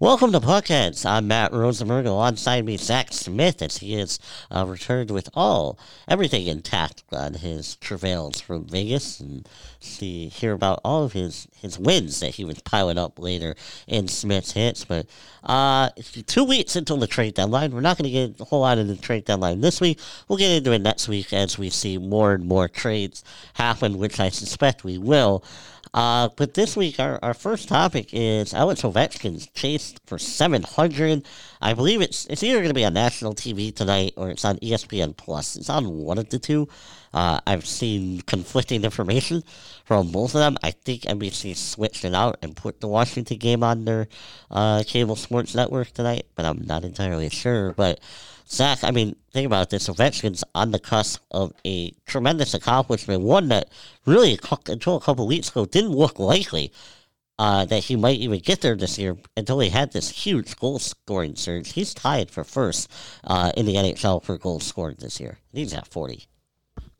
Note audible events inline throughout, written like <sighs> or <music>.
Welcome to Puckheads. I'm Matt Rosenberg. Alongside me, Zach Smith, as he has uh, returned with all everything intact on his travails from Vegas, and see hear about all of his his wins that he was piling up later in Smith's hits. But uh, two weeks until the trade deadline, we're not going to get a whole lot of the trade deadline this week. We'll get into it next week as we see more and more trades happen, which I suspect we will. Uh, but this week, our, our first topic is Alex Ovechkin's chase for 700. I believe it's it's either going to be on national TV tonight or it's on ESPN Plus. It's on one of the two. Uh, I've seen conflicting information from both of them. I think NBC switched it out and put the Washington game on their uh, cable sports network tonight, but I'm not entirely sure. But Zach, I mean, think about this. Ovechkin's on the cusp of a tremendous accomplishment, one that really, until a couple weeks ago, didn't look likely uh, that he might even get there this year until he had this huge goal scoring surge. He's tied for first uh, in the NHL for goals scored this year. He's at 40.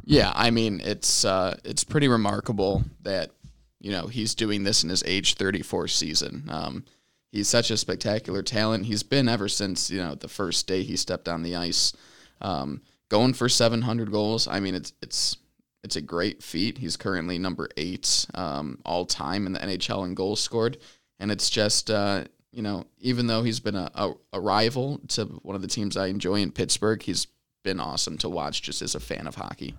Yeah, I mean, it's uh, it's pretty remarkable that you know he's doing this in his age 34 season. Um, He's such a spectacular talent. He's been ever since you know the first day he stepped on the ice, um, going for 700 goals. I mean, it's it's it's a great feat. He's currently number eight um, all time in the NHL in goals scored, and it's just uh, you know even though he's been a, a, a rival to one of the teams I enjoy in Pittsburgh, he's been awesome to watch just as a fan of hockey.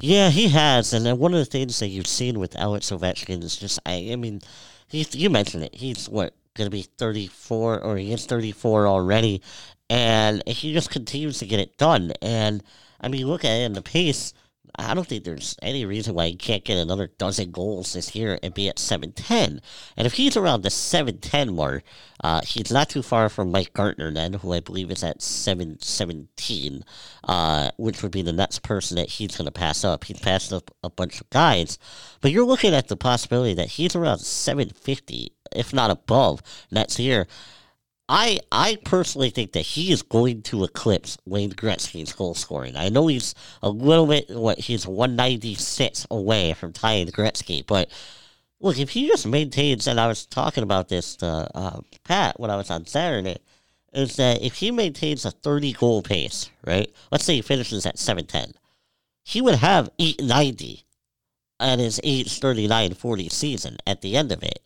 Yeah, he has, and one of the things that you've seen with Alex Ovechkin is just I, I mean, he's you mentioned it. He's what going to be 34, or he is 34 already, and he just continues to get it done. And I mean, look at it in the pace. I don't think there's any reason why he can't get another dozen goals this year and be at 710. And if he's around the 710 mark, uh, he's not too far from Mike Gartner then, who I believe is at 717, uh, which would be the next person that he's going to pass up. He's passed up a bunch of guys. But you're looking at the possibility that he's around 750 if not above, next year. I I personally think that he is going to eclipse Wayne Gretzky's goal scoring. I know he's a little bit what he's 196 away from tying Gretzky, but look, if he just maintains, and I was talking about this to uh, Pat when I was on Saturday, is that if he maintains a 30 goal pace, right? Let's say he finishes at 710, he would have 890 at his age 39 40 season at the end of it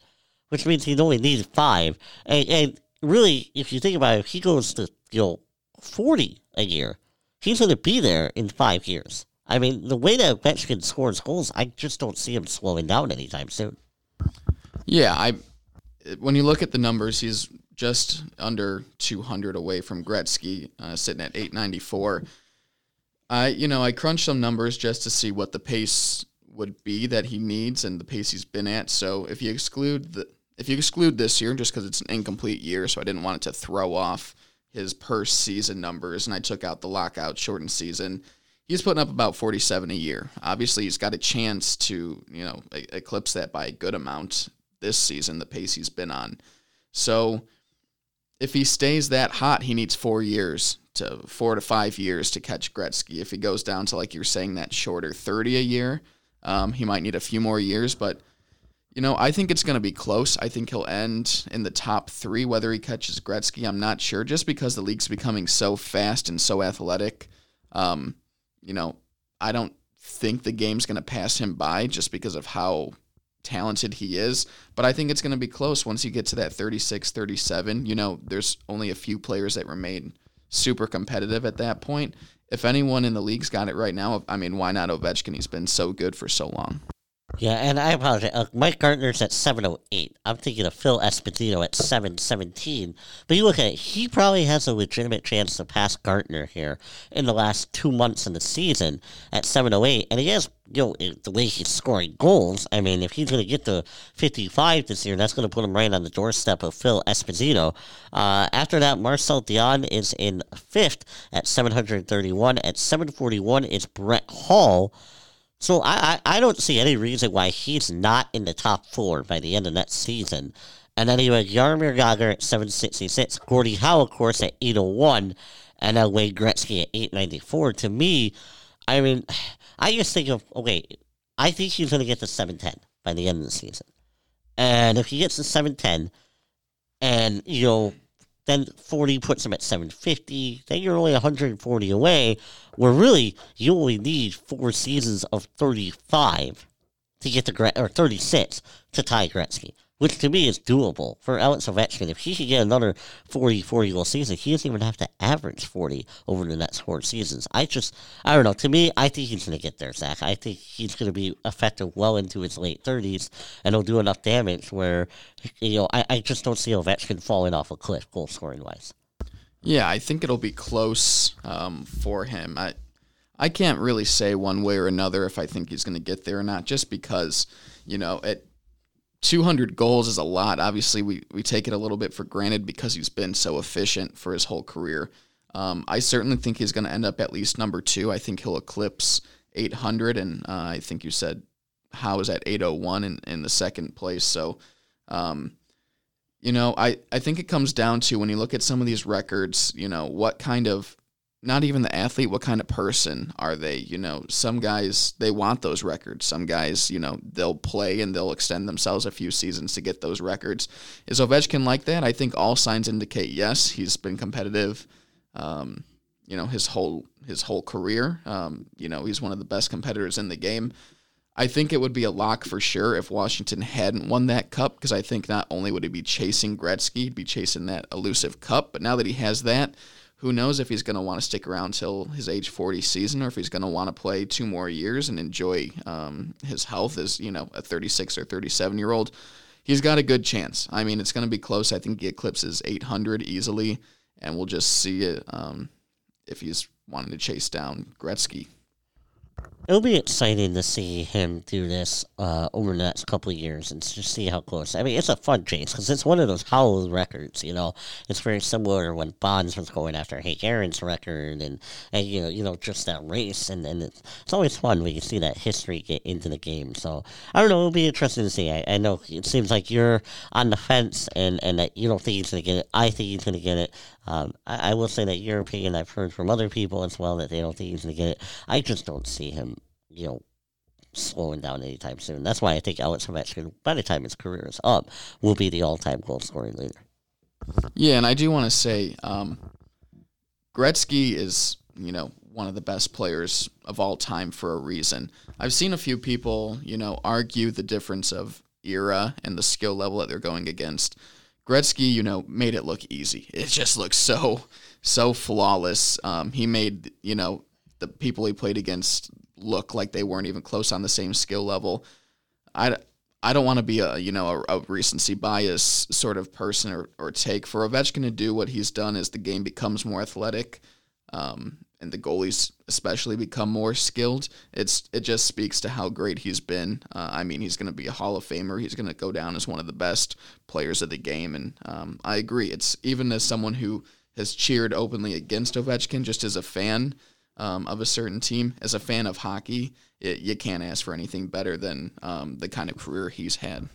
which means he'd only need five. And, and really, if you think about it, if he goes to you know forty a year, he's going to be there in five years. I mean, the way that Ovechkin scores goals, I just don't see him slowing down anytime soon. Yeah, I. When you look at the numbers, he's just under 200 away from Gretzky, uh, sitting at 894. I, you know, I crunched some numbers just to see what the pace would be that he needs and the pace he's been at. So if you exclude the if you exclude this year, just because it's an incomplete year, so I didn't want it to throw off his per season numbers, and I took out the lockout shortened season. He's putting up about 47 a year. Obviously, he's got a chance to, you know, eclipse that by a good amount this season, the pace he's been on. So if he stays that hot, he needs four years to four to five years to catch Gretzky. If he goes down to, like you're saying, that shorter 30 a year, um, he might need a few more years, but – you know, I think it's going to be close. I think he'll end in the top three. Whether he catches Gretzky, I'm not sure. Just because the league's becoming so fast and so athletic, um, you know, I don't think the game's going to pass him by just because of how talented he is. But I think it's going to be close once you get to that 36, 37. You know, there's only a few players that remain super competitive at that point. If anyone in the league's got it right now, I mean, why not Ovechkin? He's been so good for so long. Yeah, and I apologize. Uh, Mike Gartner's at 708. I'm thinking of Phil Esposito at 717. But you look at it, he probably has a legitimate chance to pass Gartner here in the last two months of the season at 708. And he has, you know, the way he's scoring goals. I mean, if he's going to get to 55 this year, that's going to put him right on the doorstep of Phil Esposito. Uh, after that, Marcel Dionne is in fifth at 731. At 741 is Brett Hull. So I, I, I don't see any reason why he's not in the top four by the end of next season. And then you have Jaromir Jagr at 766, Gordie Howe, of course, at 801, and then Wayne Gretzky at 894. To me, I mean, I just think of, okay, I think he's going to get to 710 by the end of the season. And if he gets to 710, and you know then 40 puts them at 750. Then you're only 140 away, where really you only need four seasons of 35 to get to or 36 to tie Gretzky which to me is doable for Alex Ovechkin. If he can get another 40, 40 goal season, he doesn't even have to average 40 over the next four seasons. I just, I don't know. To me, I think he's going to get there, Zach. I think he's going to be effective well into his late 30s, and he'll do enough damage where, you know, I, I just don't see Ovechkin falling off a cliff goal scoring wise. Yeah, I think it'll be close um, for him. I, I can't really say one way or another if I think he's going to get there or not, just because, you know, it 200 goals is a lot. Obviously, we, we take it a little bit for granted because he's been so efficient for his whole career. Um, I certainly think he's going to end up at least number two. I think he'll eclipse 800, and uh, I think you said Howe is at 801 in, in the second place. So, um, you know, I, I think it comes down to when you look at some of these records, you know, what kind of not even the athlete, what kind of person are they? You know, some guys, they want those records. Some guys, you know, they'll play and they'll extend themselves a few seasons to get those records. Is Ovechkin like that? I think all signs indicate yes. He's been competitive, um, you know, his whole his whole career. Um, you know, he's one of the best competitors in the game. I think it would be a lock for sure if Washington hadn't won that cup because I think not only would he be chasing Gretzky, he'd be chasing that elusive cup, but now that he has that, who knows if he's going to want to stick around till his age 40 season or if he's going to want to play two more years and enjoy um, his health as you know a 36 or 37 year old he's got a good chance. I mean it's going to be close. I think he eclipses 800 easily and we'll just see it um, if he's wanting to chase down gretzky it'll be exciting to see him do this uh, over the next couple of years and just see how close. I mean, it's a fun chase because it's one of those hollow records. You know, it's very similar when Bonds was going after Hank Aaron's record, and, and you know, you know, just that race, and, and it's, it's always fun when you see that history get into the game. So I don't know, it'll be interesting to see. I, I know it seems like you're on the fence, and and that you don't think he's gonna get it. I think he's gonna get it. Um, I, I, will say that your opinion I've heard from other people as well that they don't think he's going to get it. I just don't see him, you know, slowing down anytime soon. That's why I think Alex Ovechkin, by the time his career is up, will be the all-time goal scoring leader. Yeah, and I do want to say, um, Gretzky is, you know, one of the best players of all time for a reason. I've seen a few people, you know, argue the difference of era and the skill level that they're going against. Gretzky, you know, made it look easy. It just looks so so flawless. Um, he made you know the people he played against look like they weren't even close on the same skill level. I, I don't want to be a you know a, a, recency bias sort of person or, or take for Ovechkin to do what he's done as the game becomes more athletic. Um, and the goalies especially become more skilled. It's it just speaks to how great he's been. Uh, I mean, he's going to be a Hall of Famer. He's going to go down as one of the best players of the game, and um, I agree. It's even as someone who has cheered openly against Ovechkin, just as a fan um, of a certain team, as a fan of hockey, it, you can't ask for anything better than um, the kind of career he's had.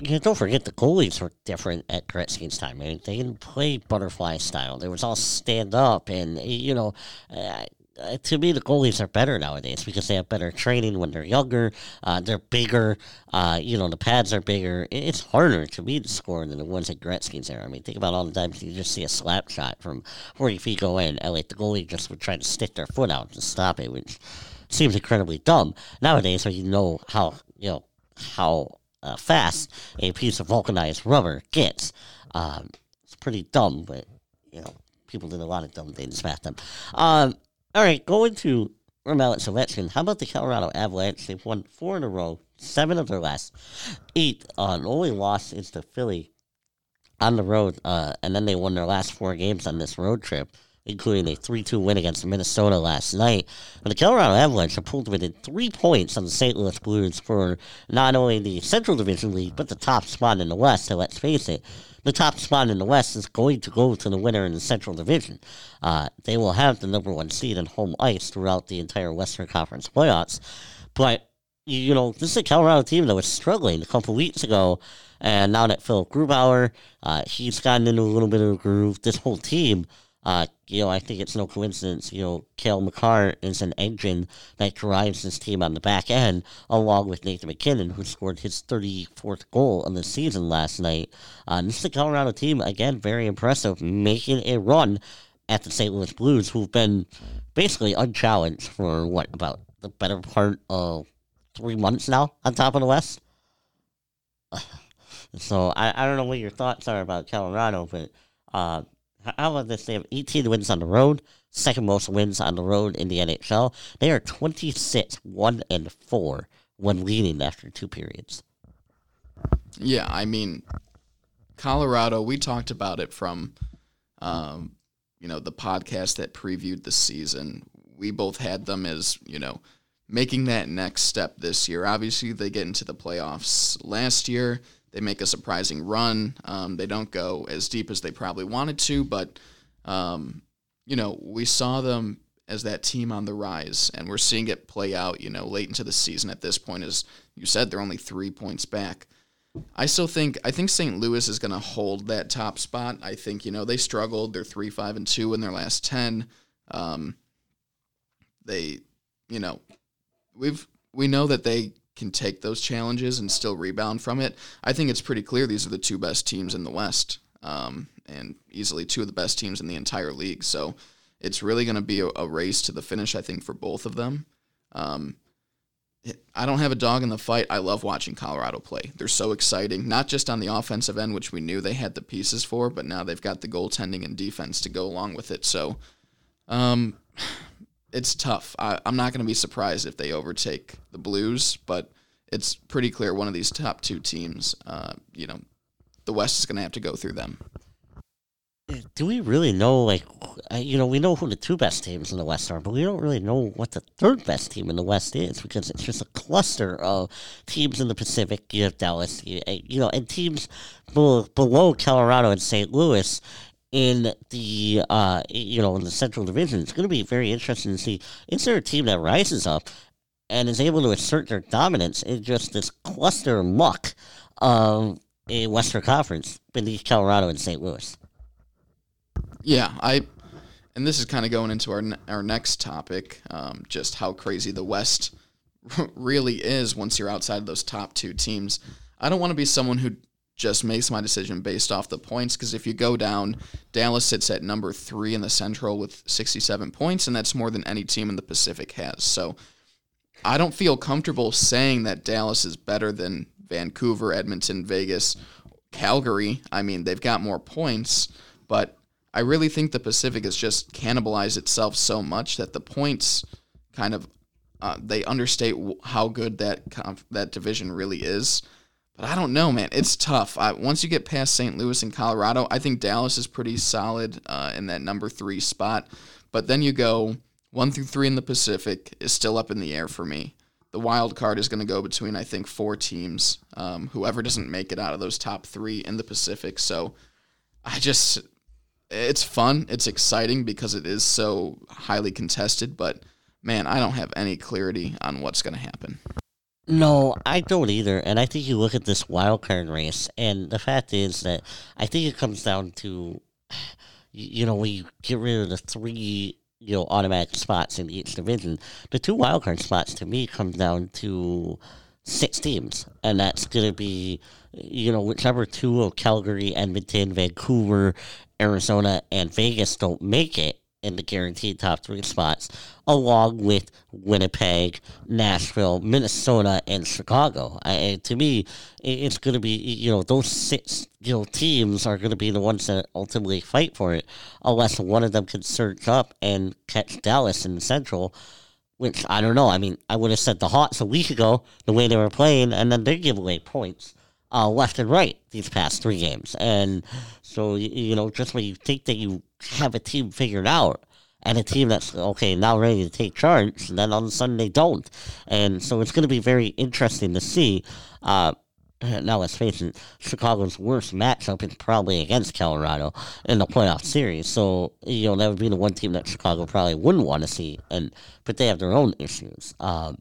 Yeah, don't forget the goalies were different at Gretzky's time. I mean, they didn't play butterfly style. They was all stand up, and you know, uh, to me, the goalies are better nowadays because they have better training when they're younger. Uh, they're bigger. Uh, you know, the pads are bigger. It's harder to me to score than the ones at Gretzky's era. I mean, think about all the times you just see a slap shot from 40 feet go in, and like the goalie just would try to stick their foot out to stop it, which seems incredibly dumb. Nowadays, when you know how you know how uh, fast a piece of vulcanized rubber gets. Um, it's pretty dumb, but you know people did a lot of dumb things back then. Um, all right, going to Alex Ovechkin. How about the Colorado Avalanche? They've won four in a row, seven of their last eight. Uh, only loss is to Philly on the road, uh, and then they won their last four games on this road trip including a 3 2 win against Minnesota last night. And the Colorado Avalanche have pulled within three points on the St. Louis Blues for not only the Central Division lead, but the top spot in the West. So let's face it, the top spot in the West is going to go to the winner in the Central Division. Uh, they will have the number one seed and home ice throughout the entire Western Conference playoffs. But, you know, this is a Colorado team that was struggling a couple weeks ago. And now that Phil Grubauer, uh, he's gotten into a little bit of a groove, this whole team Uh, you know, I think it's no coincidence. You know, Cale Makar is an engine that drives this team on the back end, along with Nathan MacKinnon, who scored his 34th goal of the season last night. Uh, this is the Colorado team, again, very impressive, making a run at the St. Louis Blues, who've been basically unchallenged for what, about the better part of three months now on top of the West? <sighs> So I, I don't know what your thoughts are about Colorado, but uh, how about this? They have 18 wins on the road, second most wins on the road in the NHL. They are 26, 1 and 4 when leading after two periods. Yeah, I mean, Colorado, we talked about it from, um, you know, the podcast that previewed the season. We both had them as, you know, making that next step this year. Obviously, they get into the playoffs last year. They make a surprising run. Um, they don't go as deep as they probably wanted to, but um, you know we saw them as that team on the rise, and we're seeing it play out. You know, late into the season. At this point, as you said, they're only three points back. I still think I think St. Louis is going to hold that top spot. I think you know they struggled. They're three, five, and two in their last ten. Um, they, you know, we've we know that they can take those challenges and still rebound from it. I think it's pretty clear these are the two best teams in the West, um, and easily two of the best teams in the entire league. So it's really going to be a, a, race to the finish, I think, for both of them. Um, I don't have a dog in the fight. I love watching Colorado play. They're so exciting, not just on the offensive end, which we knew they had the pieces for, but now they've got the goaltending and defense to go along with it. So, um, it's tough. I, am not going to be surprised if they overtake the Blues, but it's pretty clear one of these top two teams, uh, you know, the West is going to have to go through them. Do we really know, like, you know, we know who the two best teams in the West are, but we don't really know what the third best team in the West is because it's just a cluster of teams in the Pacific. You have Dallas, you, you know, and teams below Colorado and St. Louis in the uh, you know in the Central Division. It's going to be very interesting to see is there a team that rises up and is able to assert their dominance in just this cluster muck of a Western Conference beneath Colorado and St. Louis. Yeah, I, and this is kind of going into our our next topic, um, just how crazy the West <laughs> really is once you're outside those top two teams. I don't want to be someone who just makes my decision based off the points because if you go down, Dallas sits at number three in the Central with 67 points, and that's more than any team in the Pacific has. So I don't feel comfortable saying that Dallas is better than Vancouver, Edmonton, Vegas, Calgary. I mean, they've got more points, but I really think the Pacific has just cannibalized itself so much that the points kind of uh, they understate how good that that division really is. But I don't know, man. It's tough. I, once you get past St. Louis and Colorado, I think Dallas is pretty solid uh, in that number three spot. But then you go one through three in the Pacific is still up in the air for me. The wild card is going to go between I think four teams. Um, whoever doesn't make it out of those top three in the Pacific. So I just, it's fun. It's exciting because it is so highly contested. But man, I don't have any clarity on what's going to happen. No, I don't either. And I think you look at this wild card race, and the fact is that I think it comes down to, you know, when you get rid of the three, you know, automatic spots in each division, the two wild card spots to me come down to six teams, and that's going to be, you know, whichever two of Calgary, Edmonton, Vancouver, Arizona, and Vegas don't make it in the guaranteed top three spots, along with Winnipeg, Nashville, Minnesota, and Chicago. I, to me, it's going to be you know those six you know teams are going to be the ones that ultimately fight for it, unless one of them can surge up and catch Dallas in the Central. Which I don't know. I mean, I would have said the Hawks a week ago the way they were playing, and then they give away points uh, left and right these past three games. And so, you know, just when you think that you have a team figured out and a team that's, okay, now ready to take charge, And then all of a sudden they don't. And so it's going to be very interesting to see. Uh, now, let's face it, Chicago's worst matchup is probably against Colorado in the playoff series. So, you know, that would be the one team that Chicago probably wouldn't want to see. And But they have their own issues. Um,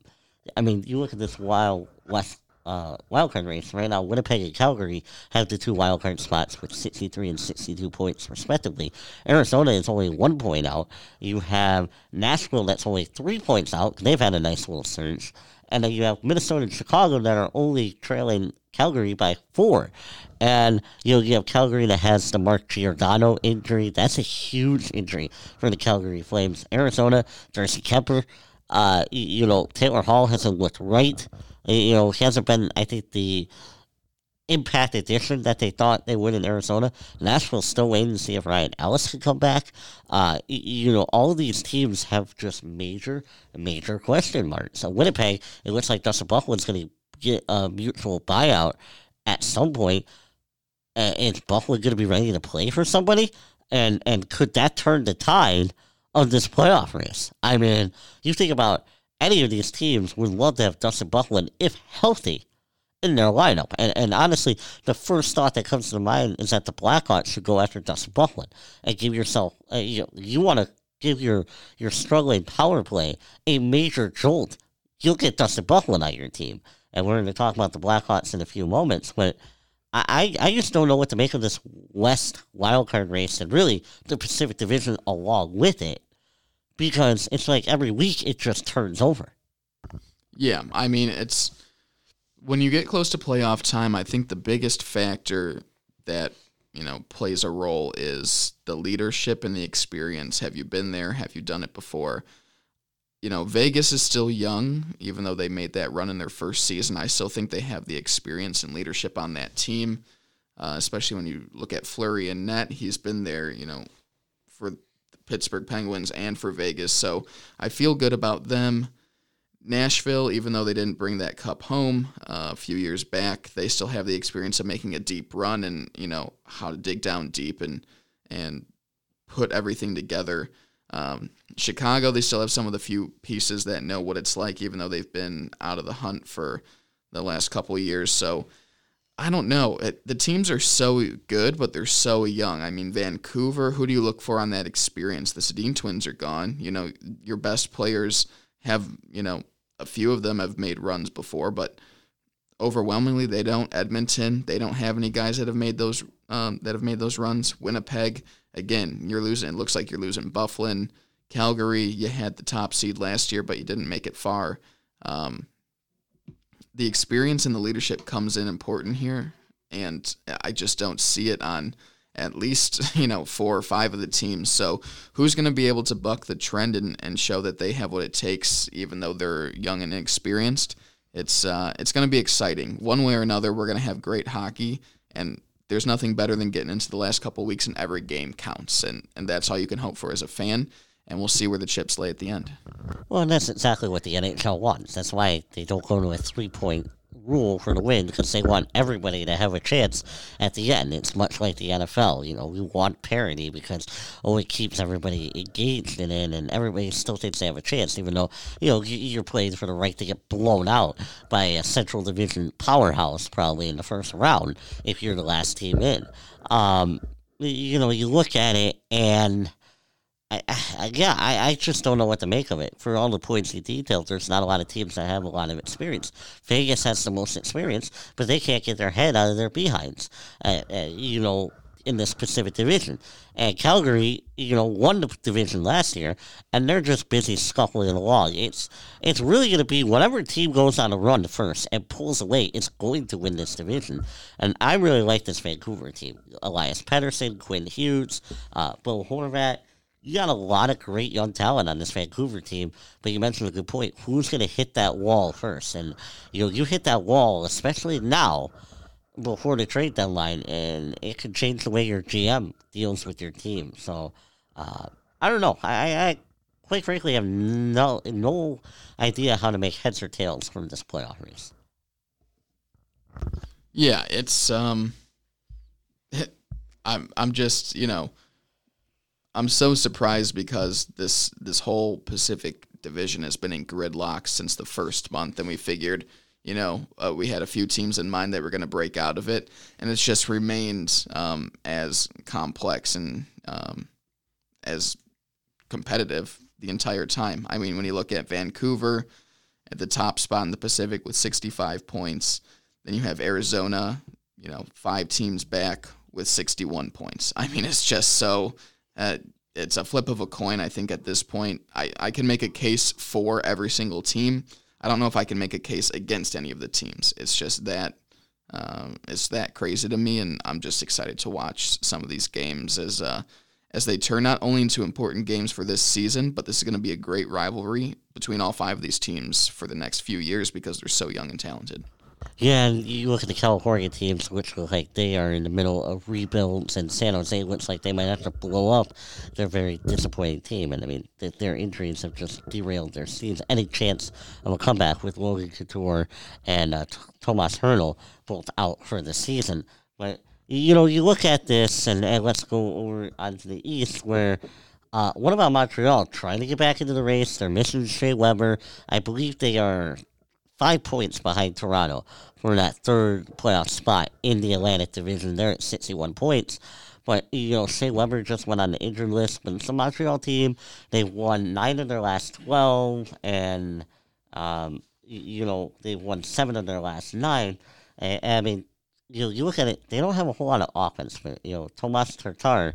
I mean, you look at this Wild West uh, wildcard race. Right now, Winnipeg and Calgary have the two wildcard spots with 63 and 62 points, respectively. Arizona is only one point out. You have Nashville that's only three points out. They've had a nice little surge. And then you have Minnesota and Chicago that are only trailing Calgary by four. And you know, you have Calgary that has the Mark Giordano injury. That's a huge injury for the Calgary Flames. Arizona, Darcy Kuemper, uh, you know, Taylor Hall hasn't looked right. You know, he hasn't been, I think, the impact addition that they thought they would in Arizona. Nashville's still waiting to see if Ryan Ellis can come back. Uh, you know, all these teams have just major, major question marks. So Winnipeg, it looks like Dustin Byfuglien's going to get a mutual buyout at some point. Uh, is Byfuglien going to be ready to play for somebody? And and could that turn the tide of this playoff race? I mean, you think about any of these teams would love to have Dustin Byfuglien, if healthy, in their lineup. And, and honestly, the first thought that comes to mind is that the Blackhawks should go after Dustin Byfuglien and give yourself, uh, you, you want to give your, your struggling power play a major jolt. You'll get Dustin Byfuglien on your team. And we're going to talk about the Blackhawks in a few moments. But I, I just don't know what to make of this West wildcard race and really the Pacific Division along with it because it's like every week it just turns over. Yeah, I mean, it's when you get close to playoff time, I think the biggest factor that you know plays a role is the leadership and the experience. Have you been there? Have you done it before? You know, Vegas is still young, even though they made that run in their first season. I still think they have the experience and leadership on that team, uh, especially when you look at Fleury and Net. He's been there, you know, for Pittsburgh Penguins and for Vegas. So I feel good about them. Nashville, even though they didn't bring that cup home uh, a few years back, they still have the experience of making a deep run and you know how to dig down deep and and put everything together. Um, Chicago, they still have some of the few pieces that know what it's like, even though they've been out of the hunt for the last couple years. So I don't know. It, the teams are so good, but they're so young. I mean, Vancouver, who do you look for on that experience? The Sedin twins are gone. You know, your best players have, you know, a few of them have made runs before, but overwhelmingly they don't. Edmonton, they don't have any guys that have made those um, that have made those runs. Winnipeg, again, you're losing. It looks like you're losing Byfuglien. Calgary, you had the top seed last year, but you didn't make it far. Um, the experience and the leadership comes in important here, and I just don't see it on at least <laughs> you know four or five of the teams. So who's going to be able to buck the trend and, and show that they have what it takes, even though they're young and inexperienced? It's uh, it's going to be exciting. One way or another, we're going to have great hockey, and there's nothing better than getting into the last couple weeks and every game counts, and and that's all you can hope for as a fan. And we'll see where the chips lay at the end. Well, and that's exactly what the NHL wants. That's why they don't go to a three point rule for the win because they want everybody to have a chance at the end. It's much like the NFL. You know, we want parity because oh, it keeps everybody engaged in it, and everybody still thinks they have a chance, even though you know you're playing for the right to get blown out by a Central Division powerhouse probably in the first round if you're the last team in. Um, you know, you look at it and I, I, yeah, I, I just don't know what to make of it. For all the points you detailed, there's not a lot of teams that have a lot of experience. Vegas has the most experience, but they can't get their head out of their behinds, uh, uh, you know, in this Pacific Division. And Calgary, you know, won the division last year, and they're just busy scuffling along. It's it's really going to be whatever team goes on a run first and pulls away, it's going to win this division. And I really like this Vancouver team. Elias Pettersson, Quinn Hughes, uh, Bo Horvat you got a lot of great young talent on this Vancouver team, but you mentioned a good point. Who's going to hit that wall first? And you know, you hit that wall, especially now before the trade deadline, and it could change the way your GM deals with your team. So uh, I don't know. I, I quite frankly have no no idea how to make heads or tails from this playoff race. Yeah, it's um, I'm I'm just you know I'm so surprised because this this whole Pacific division has been in gridlock since the first month, and we figured, you know, uh, we had a few teams in mind that were going to break out of it, and it's just remained um, as complex and um, as competitive the entire time. I mean, when you look at Vancouver at the top spot in the Pacific with 65 points, Then you have Arizona, you know, five teams back with 61 points. I mean, it's just so. Uh, it's a flip of a coin. I think at this point, I, I can make a case for every single team. I don't know if I can make a case against any of the teams. It's just that um, it's that crazy to me, and I'm just excited to watch some of these games as uh, as they turn not only into important games for this season, but this is going to be a great rivalry between all five of these teams for the next few years because they're so young and talented. Yeah, and you look at the California teams, which look like they are in the middle of rebuilds, and San Jose looks like they might have to blow up. They're very disappointing team, and I mean, th- their injuries have just derailed their season. Any chance of a comeback with Logan Couture and uh, T- Tomas Hertl both out for the season. But, you know, you look at this, and, and let's go over onto the East, where uh, what about Montreal trying to get back into the race? They're missing Shea Weber. I believe they are five points behind Toronto for that third playoff spot in the Atlantic Division. They're at 61 points. But, you know, Shea Weber just went on the injured list, but it's a Montreal team. They've won nine of their last 12, and, um, you know, they've won seven of their last nine. And, I mean, you you look at it, they don't have a whole lot of offense. But, you know, Tomas Tatar,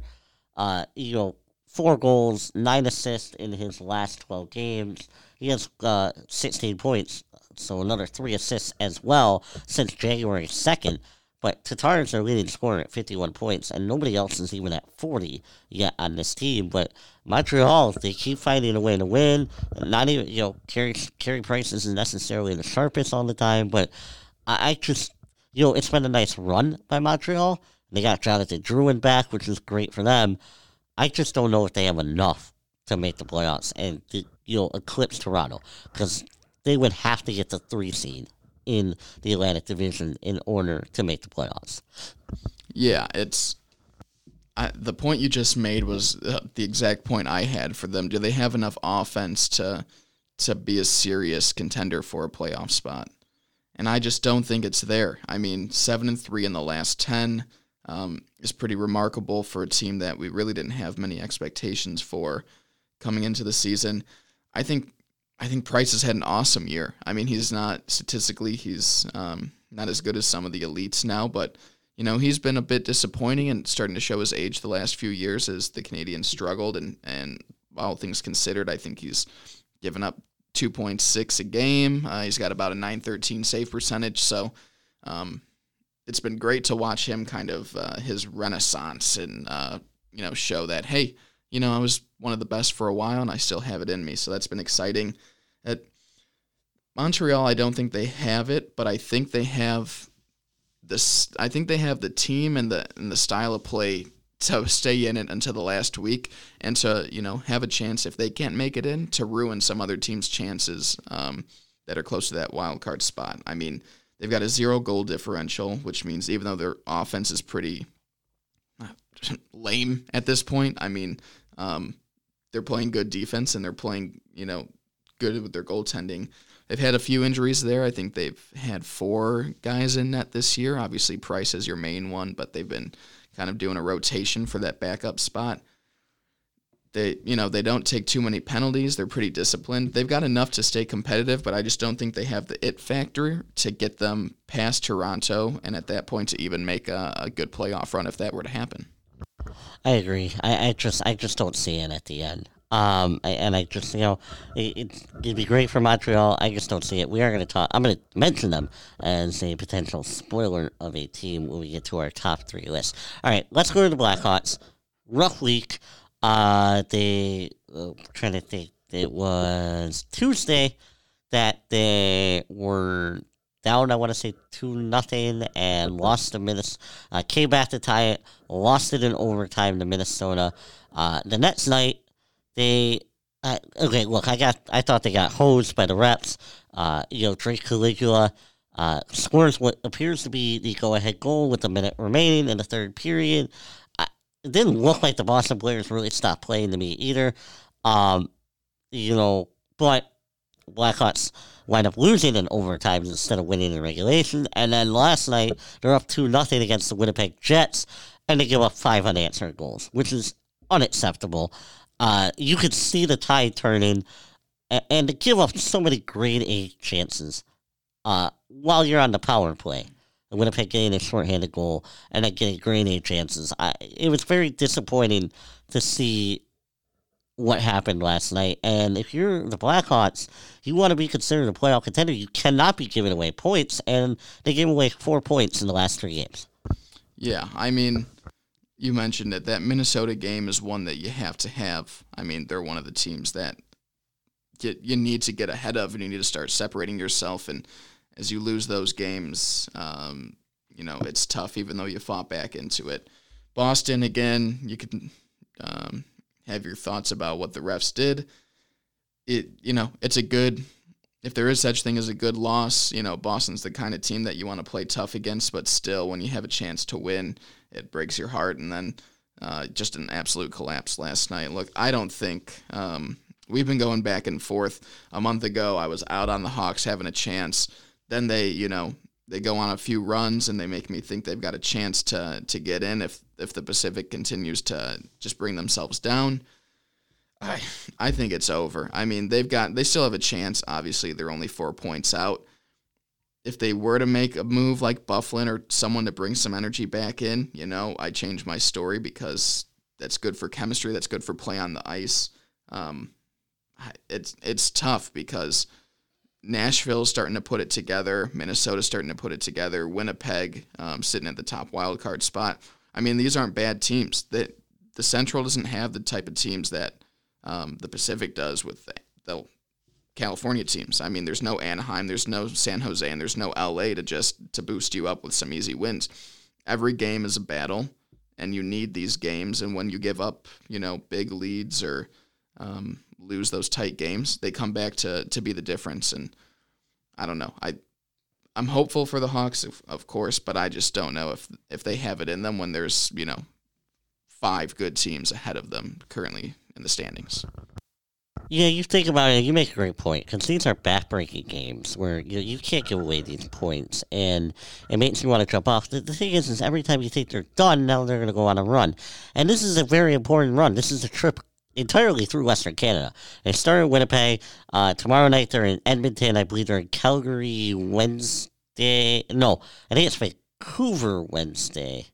uh, you know, four goals, nine assists in his last 12 games. He has uh, 16 points so another three assists as well since January 2nd. But Tatar is their leading scorer at 51 points, and nobody else is even at 40 yet on this team. But Montreal, they keep finding a way to win. Not even, you know, Carey, Carey Price isn't necessarily the sharpest all the time, but I, I just, you know, it's been a nice run by Montreal. They got Jonathan Drouin back, which is great for them. I just don't know if they have enough to make the playoffs and, to, you know, eclipse Toronto. Because they would have to get the three seed in the Atlantic Division in order to make the playoffs. Yeah, it's I, the point you just made was uh, the exact point I had for them. Do they have enough offense to to be a serious contender for a playoff spot? And I just don't think it's there. I mean, seven and three in the last ten um, is pretty remarkable for a team that we really didn't have many expectations for coming into the season. I think I think Price has had an awesome year. I mean, he's not statistically, he's um, not as good as some of the elites now, but you know, he's been a bit disappointing and starting to show his age the last few years as the Canadiens struggled. And, and all things considered, I think he's given up 2.6 a game. Uh, he's got about a 913 save percentage. So um, it's been great to watch him kind of uh, his renaissance and, uh, you know, show that, hey, you know, I was one of the best for a while and I still have it in me. So that's been exciting. At Montreal, I don't think they have it, but I think they have this. I think they have the team and the and the style of play to <laughs> stay in it until the last week and to you know have a chance if they can't make it in to ruin some other team's chances um, that are close to that wild card spot. I mean, they've got a zero goal differential, which means even though their offense is pretty <laughs> lame at this point, I mean, um, they're playing good defense and they're playing you know good with their goaltending. They've had a few injuries there. I think they've had four guys in net this year. Obviously, Price is your main one, but they've been kind of doing a rotation for that backup spot. They, you know, they don't take too many penalties. They're pretty disciplined. They've got enough to stay competitive, but I just don't think they have the it factor to get them past Toronto, and at that point to even make a, a good playoff run if that were to happen. I agree. I, I just I just don't see it at the end. Um, and I just, you know, it, would be great for Montreal. I just don't see it. We are going to talk. I'm going to mention them as a potential spoiler of a team when we get to our top three list. All right, let's go to the Blackhawks. Rough week. Uh, they uh, trying to think. It was Tuesday that they were down. I want to say two nothing and lost to Minnesota. Uh, came back to tie it. Lost it in overtime to Minnesota. Uh, the next night they uh, okay, look, I got I thought they got hosed by the reps. Uh, you know, Drake Caggiula uh, scores what appears to be the go-ahead goal with a minute remaining in the third period. I, it didn't look like the Boston players really stopped playing to me either. Um, you know, but Blackhawks wind up losing in overtime instead of winning in regulation. And then last night they're up two nothing against the Winnipeg Jets, and they give up five unanswered goals, which is unacceptable. Uh, you could see the tide turning, and, to give up so many grade A chances uh, while you're on the power play. Winnipeg getting a shorthanded goal and then getting grenade chances. I, it was very disappointing to see what happened last night. And if you're the Blackhawks, you want to be considered a playoff contender. You cannot be giving away points, and they gave away four points in the last three games. Yeah, I mean, you mentioned it. That Minnesota game is one that you have to have. I mean, they're one of the teams that you, you need to get ahead of, and you need to start separating yourself. And as you lose those games, um, you know it's tough, even though you fought back into it. Boston again, you can um, have your thoughts about what the refs did. It you know it's a good if there is such thing as a good loss, you know, Boston's the kind of team that you want to play tough against, but still, when you have a chance to win, it breaks your heart. And then uh, just an absolute collapse last night. Look, I don't think um, we've been going back and forth. A month ago, I was out on the Hawks having a chance. Then they, you know, they go on a few runs and they make me think they've got a chance to to get in if if the Pacific continues to just bring themselves down. I I think it's over. I mean, they've got they still have a chance. Obviously, they're only four points out. If they were to make a move like Byfuglien or someone to bring some energy back in, you know, I change my story because that's good for chemistry. That's good for play on the ice. Um, it's it's tough because Nashville's starting to put it together. Minnesota's starting to put it together. Winnipeg um, sitting at the top wild card spot. I mean, these aren't bad teams. That the Central doesn't have the type of teams that um, the Pacific does with the, the, California teams. I mean, there's no Anaheim, there's no San Jose, and there's no LA to just to boost you up with some easy wins. Every game is a battle, and you need these games. And when you give up, you know, big leads or um, lose those tight games, they come back to to be the difference. And I don't know. I I'm hopeful for the Hawks, of, of course, but I just don't know if if they have it in them when there's you know five good teams ahead of them currently in the standings. Yeah, you think about it, you make a great point because these are backbreaking games where you, you can't give away these points, and it makes you want to jump off. The, the thing is, is every time you think they're done, now they're going to go on a run, and this is a very important run. This is a trip entirely through Western Canada. They start in Winnipeg. Uh, tomorrow night they're in Edmonton. I believe they're in Calgary Wednesday. No, I think it's Vancouver Wednesday,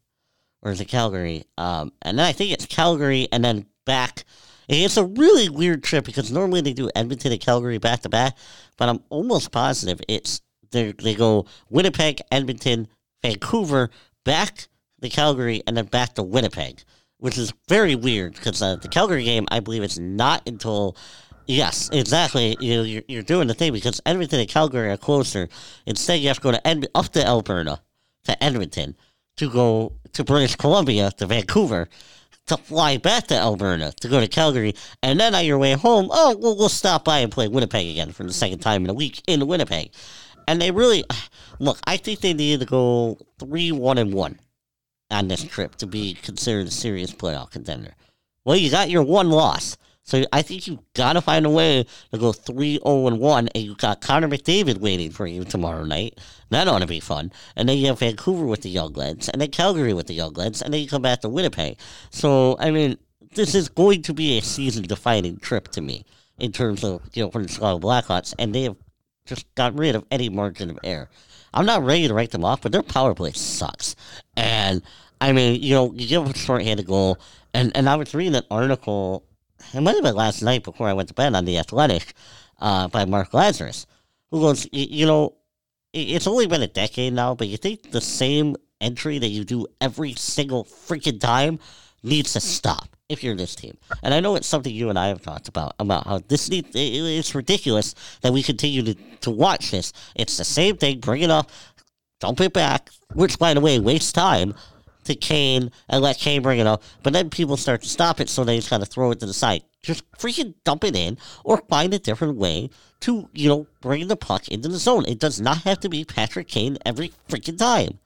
or is it Calgary? Um, and then I think it's Calgary, and then back. It's a really weird trip because normally they do Edmonton and Calgary back to back, but I'm almost positive it's they they go Winnipeg, Edmonton, Vancouver, back to Calgary, and then back to Winnipeg which is very weird because uh, the Calgary game, I believe, is not until. Yes, exactly. You, you're, you're doing the thing because Edmonton and Calgary are closer. Instead, you have to go to Ed- up to Alberta, to Edmonton, to go to British Columbia, to Vancouver, to fly back to Alberta, to go to Calgary, and then on your way home, oh, we'll, we'll stop by and play Winnipeg again for the second time in a week in Winnipeg. And they really, <sighs> look, I think they need to go 3 1 and 1 on this trip to be considered a serious playoff contender. Well, you got your one loss. So I think you got to find a way to go 3 0 1, and you got Connor McDavid waiting for you tomorrow night. That ought to be fun. And then you have Vancouver with the Young Lads, and then Calgary with the Young Lads, and then you come back to Winnipeg. So, I mean, this is going to be a season defining trip to me in terms of, you know, for the Chicago Blackhawks, and they have just got rid of any margin of error. I'm not ready to write them off, but their power play sucks. And I mean, you know, you give them a shorthanded goal, and, and I was reading an article, it might have been last night before I went to bed on The Athletic uh, by Mark Lazerus, who goes, you know, it's only been a decade now, but you think the same entry that you do every single freaking time needs to stop if you're this team. And I know it's something you and I have talked about about how this need, it's ridiculous that we continue to, to watch this. It's the same thing. Bring it up, dump it back, which by the way wastes time to Kane and let Kane bring it up. But then people start to stop it, so they just kind of throw it to the side. Just freaking dump it in, or find a different way to you know bring the puck into the zone. It does not have to be Patrick Kane every freaking time.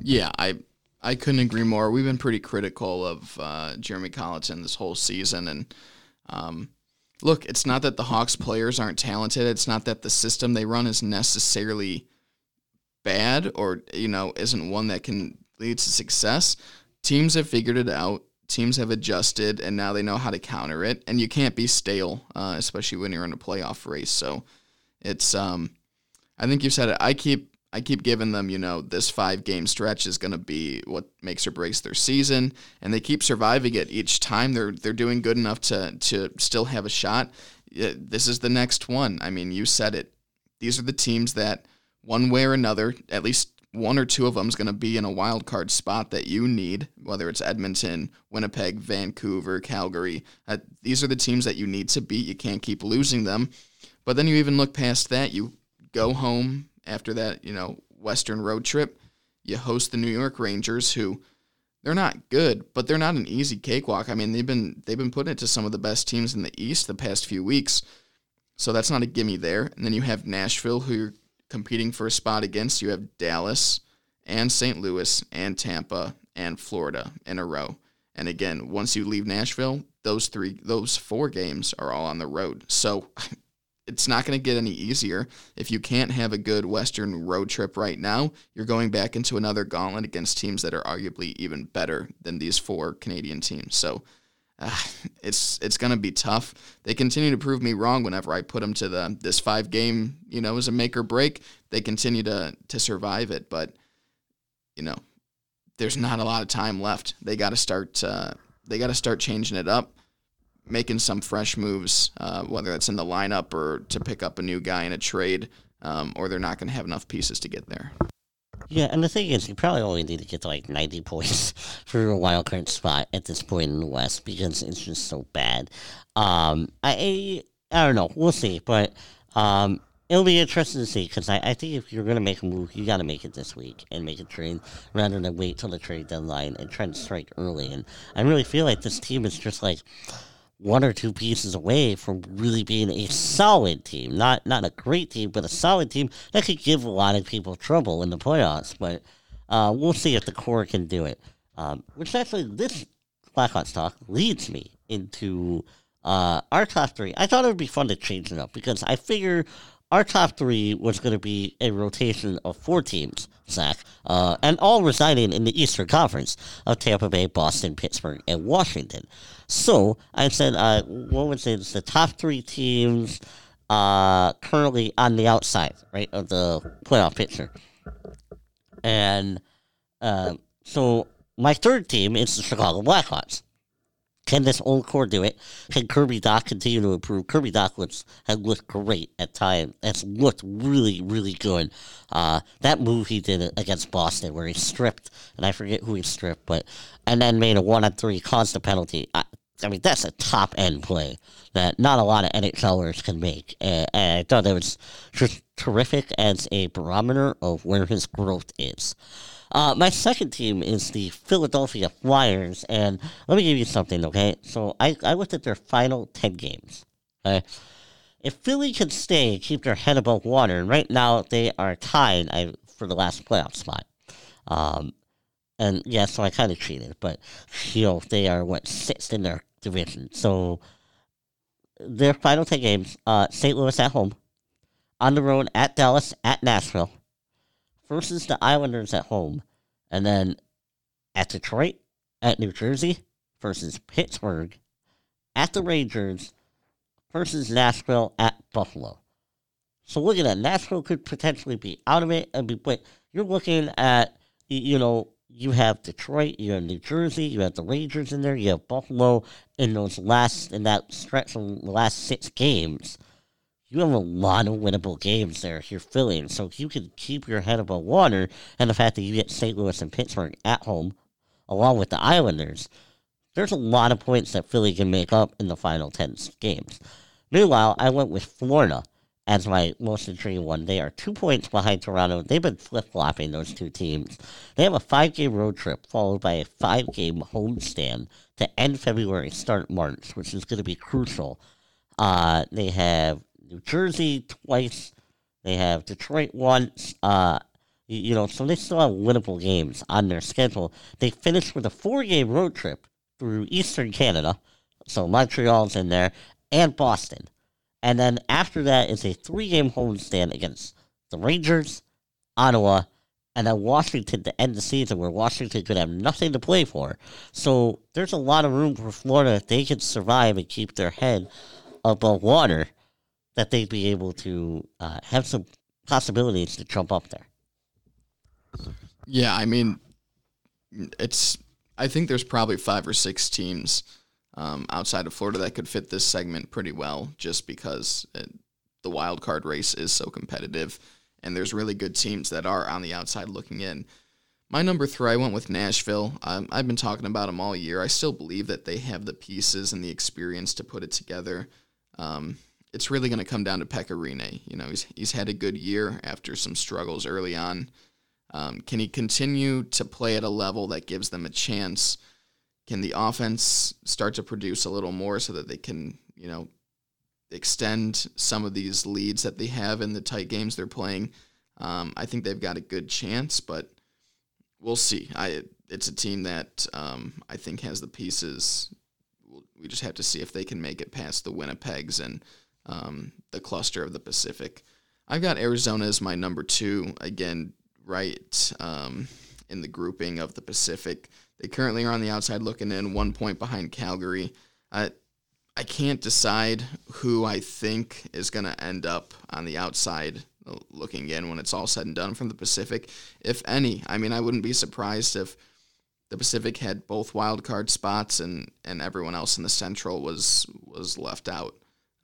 Yeah, I I couldn't agree more. We've been pretty critical of uh, Jeremy Colliton this whole season, and um, look, it's not that the Hawks players aren't talented. It's not that the system they run is necessarily bad or you know isn't one that can lead to success. Teams have figured it out. Teams have adjusted, and now they know how to counter it. And you can't be stale, uh, especially when you're in a playoff race. So it's um, I think you said it. I keep I keep giving them, you know, this five game stretch is going to be what makes or breaks their season, and they keep surviving it each time. They're they're doing good enough to to still have a shot. This is the next one. I mean, you said it. These are the teams that, one way or another, at least one or two of them is going to be in a wild card spot that you need, whether it's Edmonton, Winnipeg, Vancouver, Calgary. Uh, these are the teams that you need to beat. You can't keep losing them. But then you even look past that. You go home after that, you know, Western road trip. You host the New York Rangers, who they're not good, but they're not an easy cakewalk. I mean, they've been they've been putting it to some of the best teams in the East the past few weeks. So that's not a gimme there. And then you have Nashville, who competing for a spot against. You have Dallas and St. Louis and Tampa and Florida in a row. And again, once you leave Nashville, those three, those four games are all on the road. So <laughs> it's not going to get any easier. If you can't have a good Western road trip right now, you're going back into another gauntlet against teams that are arguably even better than these four Canadian teams. So uh, <sighs> it's it's going to be tough. They continue to prove me wrong whenever I put them to the this five game, you know, as a make or break. They continue to to survive it, but you know, there's not a lot of time left. They got to start. Uh, they got to start changing it up making some fresh moves, uh, whether that's in the lineup or to pick up a new guy in a trade, um, or they're not going to have enough pieces to get there. Yeah, and the thing is, you probably only need to get to like 90 points <laughs> for a wild card spot at this point in the West because it's just so bad. Um, I I don't know. We'll see, but um, it'll be interesting to see because I, I think if you're to make a move, you got to make it this week and make a trade rather than wait till the trade deadline and try to strike early. And I really feel like this team is just like one or two pieces away from really being a solid team. Not not a great team, but a solid team that could give a lot of people trouble in the playoffs. But uh, we'll see if the core can do it. Um, which actually, this Blackhawks talk leads me into uh, our top three. I thought it would be fun to change it up because I figure our top three was going to be a rotation of four teams, Zach, uh, and all residing in the Eastern Conference of Tampa Bay, Boston, Pittsburgh, and Washington. So I said, uh, what was it? It's the top three teams uh, currently on the outside, right, of the playoff picture. And uh, so my third team is the Chicago Blackhawks. Can this old core do it? Can Kirby Dach continue to improve? Kirby Dach looks, has looked great at times. Has looked really, really good. Uh, that move he did against Boston, where he stripped, and I forget who he stripped, but and then made a one on three, caused the penalty. I, I mean, that's a top end play that not a lot of NHLers can make. And, and I thought that was just terrific as a barometer of where his growth is. Uh, my second team is the Philadelphia Flyers, and let me give you something, okay? So I, I looked at their final 10 games, okay? If Philly can stay and keep their head above water, and right now they are tied I, for the last playoff spot. Um, and yeah, so I kind of cheated, but, you know, they are, what, sixth in their division. So their final 10 games, uh, St. Louis at home, on the road at Dallas, at Nashville, versus the Islanders at home, and then at Detroit, at New Jersey versus Pittsburgh, at the Rangers versus Nashville at Buffalo. So look at that. Nashville could potentially be out of it. I mean, but you're looking at, you know, you have Detroit, you have New Jersey, you have the Rangers in there, you have Buffalo in those last in that stretch of the last six games you have a lot of winnable games there you're Philly. So you can keep your head above water, and the fact that you get St. Louis and Pittsburgh at home, along with the Islanders, there's a lot of points that Philly can make up in the final 10 games. Meanwhile, I went with Florida as my most intriguing one. They are two points behind Toronto. They've been flip flopping those two teams. They have a five game road trip followed by a five game homestand to end February, start March, which is going to be crucial. Uh, they have New Jersey twice. They have Detroit once. Uh, you know, so they still have winnable games on their schedule. They finished with a four-game road trip through Eastern Canada, so Montreal's in there, and Boston. And then after that is a three-game homestand against the Rangers, Ottawa, and then Washington to end the season, where Washington could have nothing to play for. So there's a lot of room for Florida if they can survive and keep their head above water that they'd be able to uh, have some possibilities to jump up there. Yeah, I mean, it's. I think there's probably five or six teams um, outside of Florida that could fit this segment pretty well, just because it, the wild card race is so competitive, and there's really good teams that are on the outside looking in. My number three, I went with Nashville. Um, I've been talking about them all year. I still believe that they have the pieces and the experience to put it together. Um, it's really going to come down to Pekka Rinne. You know, he's he's had a good year after some struggles early on. Um, can he continue to play at a level that gives them a chance? Can the offense start to produce a little more so that they can, you know, extend some of these leads that they have in the tight games they're playing? Um, I think they've got a good chance, but we'll see. I it's a team that um, I think has the pieces. We just have to see if they can make it past the Winnipegs and um, the cluster of the Pacific. I've got Arizona as my number two. Again, right um, in the grouping of the Pacific. They currently are on the outside looking in, one point behind Calgary. I I can't decide who I think is going to end up on the outside looking in when it's all said and done from the Pacific, if any. I mean, I wouldn't be surprised if the Pacific had both wild card spots and, and everyone else in the Central was was left out.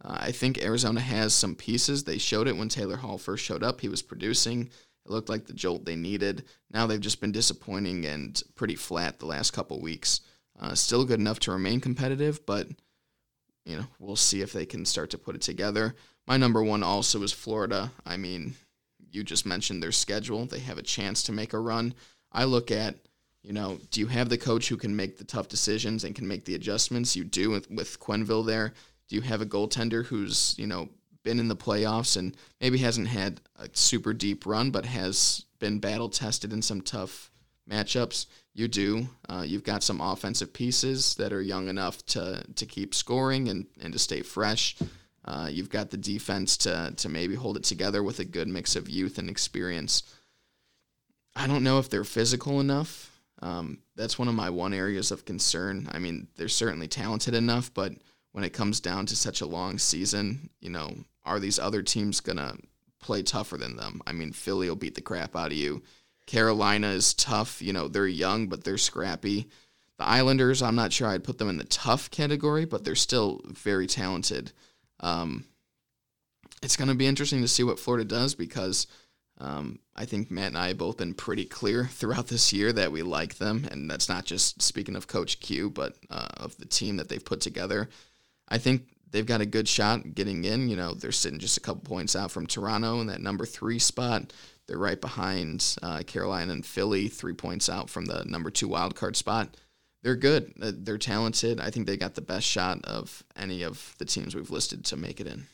Uh, I think Arizona has some pieces. They showed it when Taylor Hall first showed up. He was producing. It looked like the jolt they needed. Now they've just been disappointing and pretty flat the last couple weeks. Uh, still good enough to remain competitive, but you know we'll see if they can start to put it together. My number one also is Florida. I mean, you just mentioned their schedule. They have a chance to make a run. I look at, you know, do you have the coach who can make the tough decisions and can make the adjustments? You do with, with Quenneville there. Do you have a goaltender who's, you know, been in the playoffs and maybe hasn't had a super deep run, but has been battle tested in some tough matchups? You do. Uh, you've got some offensive pieces that are young enough to, to keep scoring and, and to stay fresh. Uh, you've got the defense to to maybe hold it together with a good mix of youth and experience. I don't know if they're physical enough. Um, that's one of my one areas of concern. I mean, they're certainly talented enough, but when it comes down to such a long season, you know, are these other teams gonna play tougher than them? I mean, Philly will beat the crap out of you. Carolina is tough. You know, they're young, but they're scrappy. The Islanders, I'm not sure I'd put them in the tough category, but they're still very talented. Um, it's going to be interesting to see what Florida does because um, I think Matt and I have both been pretty clear <laughs> throughout this year that we like them, and that's not just speaking of Coach Q, but uh, of the team that they've put together. I think they've got a good shot getting in. You know, they're sitting just a couple points out from Toronto in that number three spot. They're right behind uh, Carolina and Philly, three points out from the number two wild card spot they're good. Uh, they're talented. I think they got the best shot of any of the teams we've listed to make it in.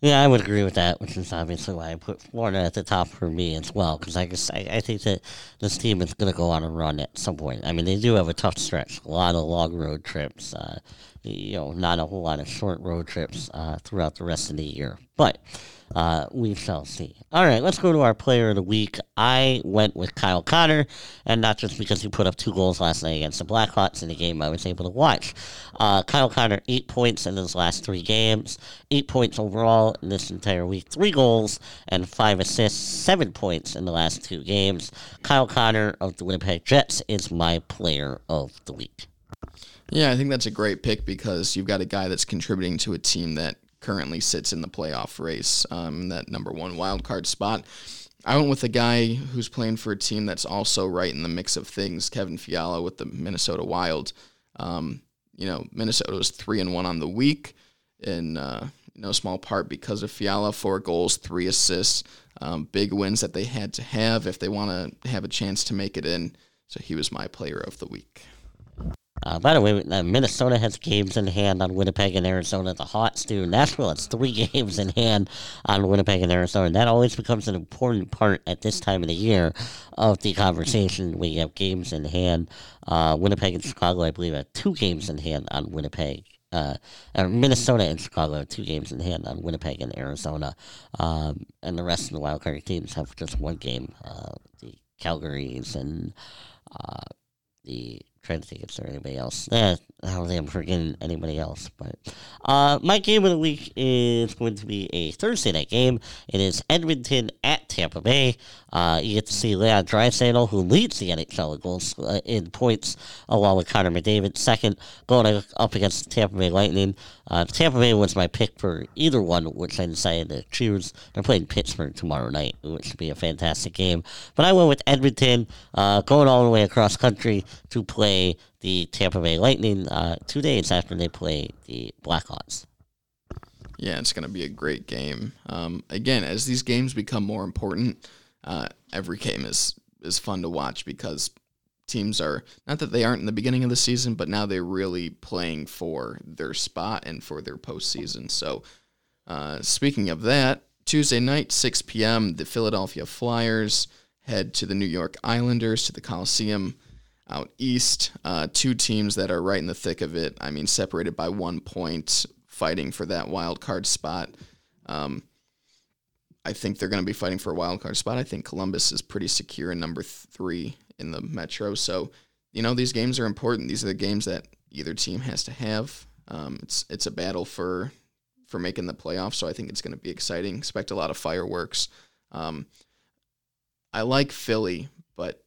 Yeah, I would agree with that, which is obviously why I put Florida at the top for me as well. Because I guess I, I think that this team is going to go on a run at some point. I mean, they do have a tough stretch, a lot of long road trips. Uh, you know, not a whole lot of short road trips uh, throughout the rest of the year, but uh, we shall see. All right, let's go to our player of the week. I went with Kyle Connor, and not just because he put up two goals last night against the Blackhawks in a game I was able to watch. Uh, Kyle Connor, eight points in his last three games, eight points overall in this entire week, three goals and five assists, seven points in the last two games. Kyle Connor of the Winnipeg Jets is my player of the week. Yeah, I think that's a great pick because you've got a guy that's contributing to a team that currently sits in the playoff race, um, that number one wild card spot. I went with a guy who's playing for a team that's also right in the mix of things, Kevin Fiala with the Minnesota Wild. Um, you know, Minnesota was three and one on the week, in uh, no small part because of Fiala, four goals, three assists, um, big wins that they had to have if they want to have a chance to make it in. So he was my player of the week. Uh, by the way, uh, Minnesota has games in hand on Winnipeg and Arizona. The Hawks do. Nashville has three <laughs> games in hand on Winnipeg and Arizona. That always becomes an important part at this time of the year of the conversation. We have games in hand. Uh, Winnipeg and Chicago, I believe, have two games in hand on Winnipeg. Uh, Minnesota and Chicago have two games in hand on Winnipeg and Arizona. Um, and the rest of the wildcard teams have just one game. Uh, the Calgarys and uh, the trying to think if there's anybody else. Eh, I don't think I'm forgetting anybody else. But uh, my game of the week is going to be a Thursday night game. It is Edmonton at Tampa Bay. Uh, you get to see Leon Draisaitl, who leads the NHL in goals uh, in points, along with Connor McDavid, second, going up against Tampa Bay Lightning. Uh, Tampa Bay was my pick for either one, which I decided to choose. They're playing Pittsburgh tomorrow night, which should be a fantastic game. But I went with Edmonton, uh, going all the way across country to play the Tampa Bay Lightning uh, two days after they play the Blackhawks. Yeah, it's going to be a great game. Um, again, as these games become more important, uh, every game is is fun to watch because teams are not that they aren't in the beginning of the season, but now they're really playing for their spot and for their postseason. So, uh, speaking of that, Tuesday night, 6 p.m., the Philadelphia Flyers head to the New York Islanders to the Coliseum out east. Uh, two teams that are right in the thick of it. I mean, separated by one point fighting for that wild card spot. Um, I think they're going to be fighting for a wild card spot. I think Columbus is pretty secure in number three in the Metro. So, you know, these games are important. These are the games that either team has to have. Um, it's it's a battle for for making the playoffs. So I think it's going to be exciting. Expect a lot of fireworks. Um, I like Philly, but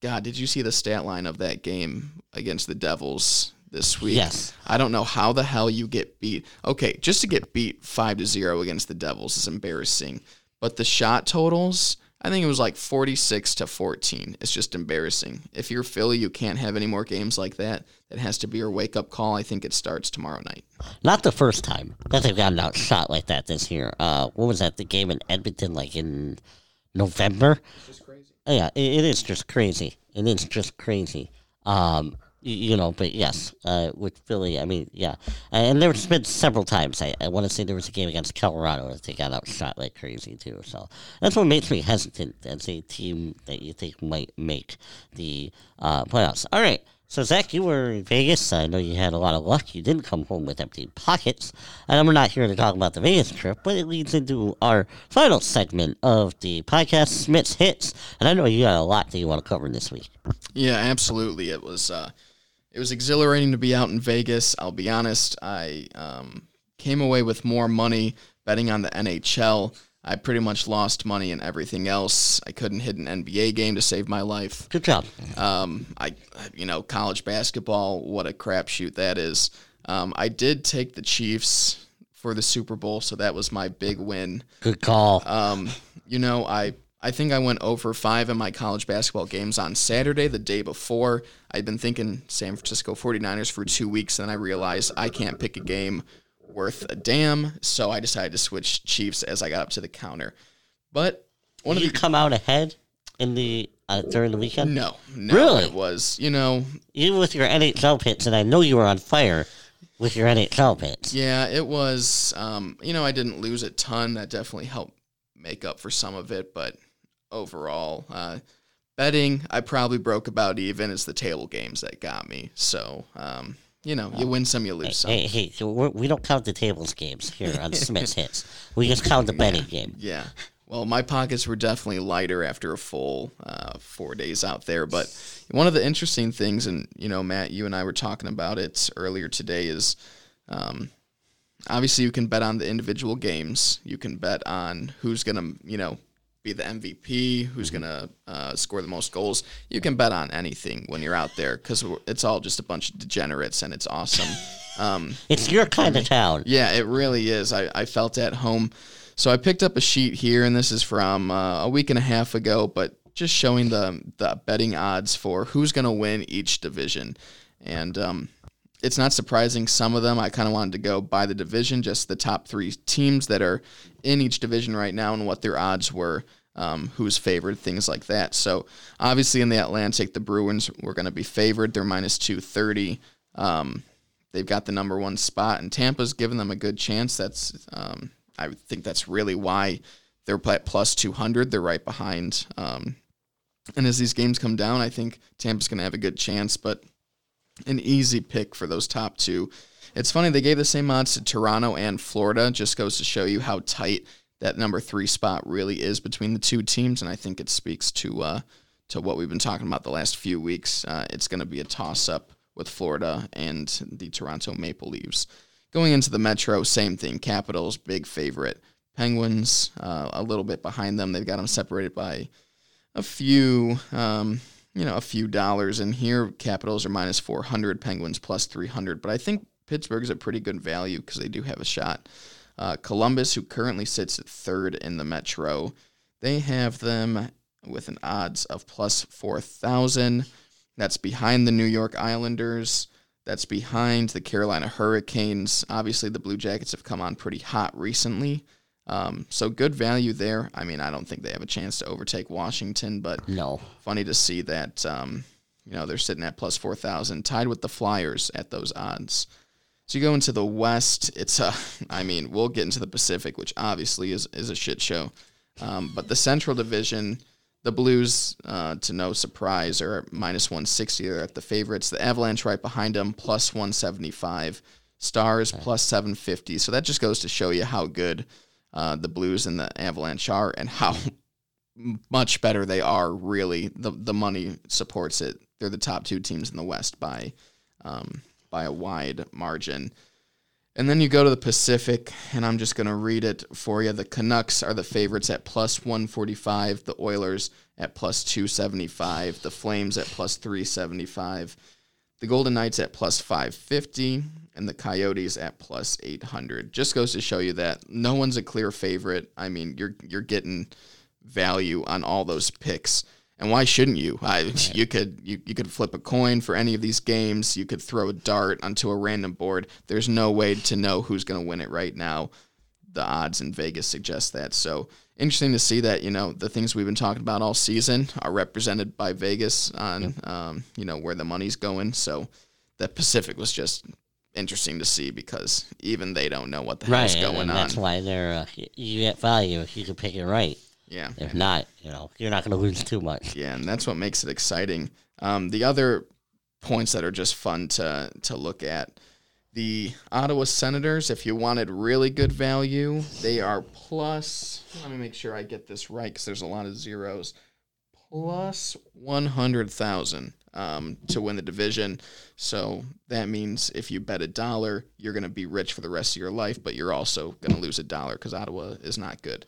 God, did you see the stat line of that game against the Devils? this week. Yes. I don't know how the hell you get beat. Okay, just to get beat 5 to 0 against the Devils is embarrassing. But the shot totals, I think it was like 46 to 14. It's just embarrassing. If you're Philly, you can't have any more games like that. That has to be your wake up call. I think it starts tomorrow night. Not the first time that they've gotten outshot like that this year. Uh, what was that? The game in Edmonton, like in November? It's just crazy. Yeah, it, it is just crazy. It is just crazy. Um, you know, but yes, uh, with Philly, I mean, yeah, and there's been several times. I, I want to say there was a game against Colorado that they got outshot like crazy too. So that's what makes me hesitant as a team that you think might make the uh, playoffs. All right. So Zach, you were in Vegas. I know you had a lot of luck. You didn't come home with empty pockets. And we're not here to talk about the Vegas trip, but it leads into our final segment of the podcast, Smith's Hits. And I know you got a lot that you want to cover this week. Yeah, absolutely. It was. Uh, it was exhilarating to be out in Vegas. I'll be honest, I um, came away with more money betting on the NHL. I pretty much lost money and everything else. I couldn't hit an NBA game to save my life. Good job. Um, I, you know, college basketball, what a crapshoot that is. Um, I did take the Chiefs for the Super Bowl, so that was my big win. Good call. Um, you know, I I think I went over five in my college basketball games on Saturday, the day before. I'd been thinking San Francisco 49ers for two weeks, and I realized I can't pick a game worth a damn, so I decided to switch Chiefs as I got up to the counter. But one Did of you come out ahead in the uh, during the weekend? No, no, really, it was you know even with your NHL pits, and I know you were on fire with your NHL pits. Yeah, it was. Um, you know, I didn't lose a ton. That definitely helped make up for some of it, but overall. Uh, betting, I probably broke about even. It's the table games that got me. So, um, you know, you win some, you lose hey, some. Hey, hey, so we don't count the tables games here on <laughs> Smith's Hits. We just count the betting yeah, game. Yeah. Well, my pockets were definitely lighter after a full uh, four days out there. But one of the interesting things, and you know, Matt, you and I were talking about it earlier today, is um, obviously you can bet on the individual games. You can bet on who's going to, you know, be the MVP, who's mm-hmm. going to uh, score the most goals. You can bet on anything when you're out there because it's all just a bunch of degenerates and it's awesome. <laughs> Um, it's your kind of town. Yeah, it really is. I, I felt at home. So I picked up a sheet here, and this is from uh, a week and a half ago, but just showing the, the betting odds for who's going to win each division. And um, it's not surprising. Some of them I kind of wanted to go by the division, just the top three teams that are in each division right now and what their odds were, um, who's favored, things like that. So obviously in the Atlantic, the Bruins were going to be favored. They're minus 230. Um, they've got the number one spot, and Tampa's given them a good chance. That's um, I think that's really why they're at plus 200. They're right behind. Um, and as these games come down, I think Tampa's going to have a good chance, but an easy pick for those top two. It's funny they gave the same odds to Toronto and Florida. Just goes to show you how tight that number three spot really is between the two teams, and I think it speaks to uh, to what we've been talking about the last few weeks. Uh, it's going to be a toss up with Florida and the Toronto Maple Leafs. Going into the Metro, same thing. Capitals big favorite. Penguins uh, a little bit behind them. They've got them separated by a few, um, you know, a few dollars. And here, Capitals are minus 400, Penguins plus 300. But I think Pittsburgh's a pretty good value because they do have a shot. Uh, Columbus, who currently sits at third in the Metro, they have them with an odds of plus 4,000. That's behind the New York Islanders. That's behind the Carolina Hurricanes. Obviously, the Blue Jackets have come on pretty hot recently. Um, so good value there. I mean, I don't think they have a chance to overtake Washington, but No. funny to see that um, you know they're sitting at plus four thousand, tied with the Flyers at those odds. So you go into the West. It's a, <laughs> I mean, we'll get into the Pacific, which obviously is is a shit show. Um, but the Central Division, the Blues, uh, to no surprise, are minus one sixty. They're at the favorites. The Avalanche right behind them, plus one seventy five. Stars plus seven fifty. So that just goes to show you how good uh, the Blues and the Avalanche are, and how <laughs> much better they are. Really, the the money supports it. They're the top two teams in the West by um, by a wide margin. And then you go to the Pacific, and I'm just going to read it for you. The Canucks are the favorites at plus 145, the Oilers at plus 275, the Flames at plus 375, the Golden Knights at plus 550, and the Coyotes at plus 800. Just goes to show you that no one's a clear favorite. I mean, you're you're getting value on all those picks. And why shouldn't you? I, <laughs> you could you, you could flip a coin for any of these games. You could throw a dart onto a random board. There's no way to know who's going to win it right now. The odds in Vegas suggest that. So interesting to see that you know the things we've been talking about all season are represented by Vegas on um, you know where the money's going. So that Pacific was just interesting to see because even they don't know what the Right. hell's and- going and on. that's why they're, uh, you get value if you can pick it right. yeah. If not, you know, you're not going to lose too much. Yeah, and that's what makes it exciting. Um, the other points that are just fun to to look at. The Ottawa Senators, if you wanted really good value, they are plus. Let me make sure I get this right because there's a lot of zeros. Plus one hundred thousand um, to win the division. So that means if you bet a dollar, you're going to be rich for the rest of your life, but you're also going to lose a dollar because Ottawa is not good.